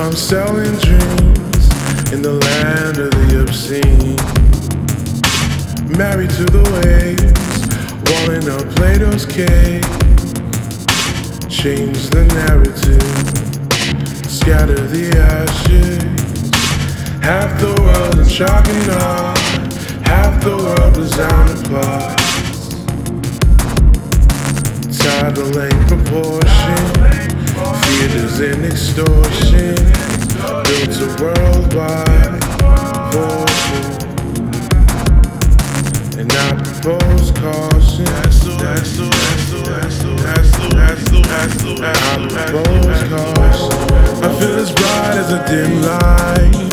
I'm selling dreams in the land of the obscene. Married to the waves, walling up Plato's cave. Change the narrative, scatter the ashes. Half the world is chalk and art, half the world is down applause. Tidal length proportion, theaters in extortion, built a worldwide fortune. And I propose caution. That's the, that's the, that's I feel as bright as a dim light.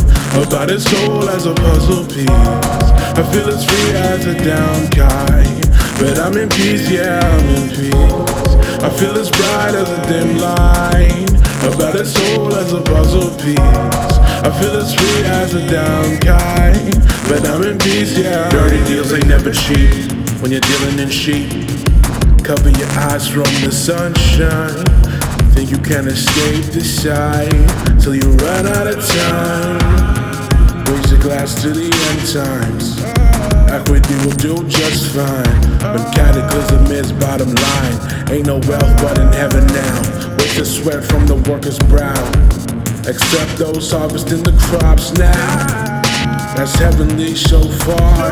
About as soul as a puzzle piece. I feel as free as a down kite. But I'm in peace, yeah, I'm in peace. I feel as bright as a dim light. About as soul as a puzzle piece. I feel as free as a down kite. But I'm in peace, yeah. Dirty deals ain't never cheap when you're dealing in sheep. Cover your eyes from the sunshine. Think you can escape the sight till you run out of time. Raise your glass to the end times. Equity will do just fine. Cataclysm is bottom line, ain't no wealth but in heaven now. With the sweat from the worker's brow. Except those harvesting the crops now. That's heavenly so far.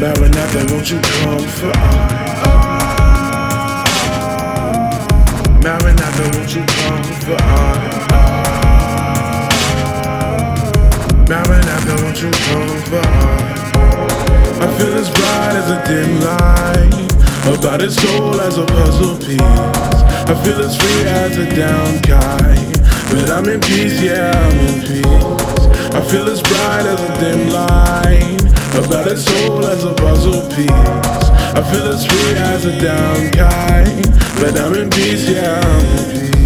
Maranatha, won't you come for us? A dim light, about as cold as a puzzle piece. I feel as free as a down kite, but I'm in peace, yeah, I'm in peace. I feel as bright as a dim light, about as cold as a puzzle piece. I feel as free as a down kite, but I'm in peace, yeah, I'm in peace.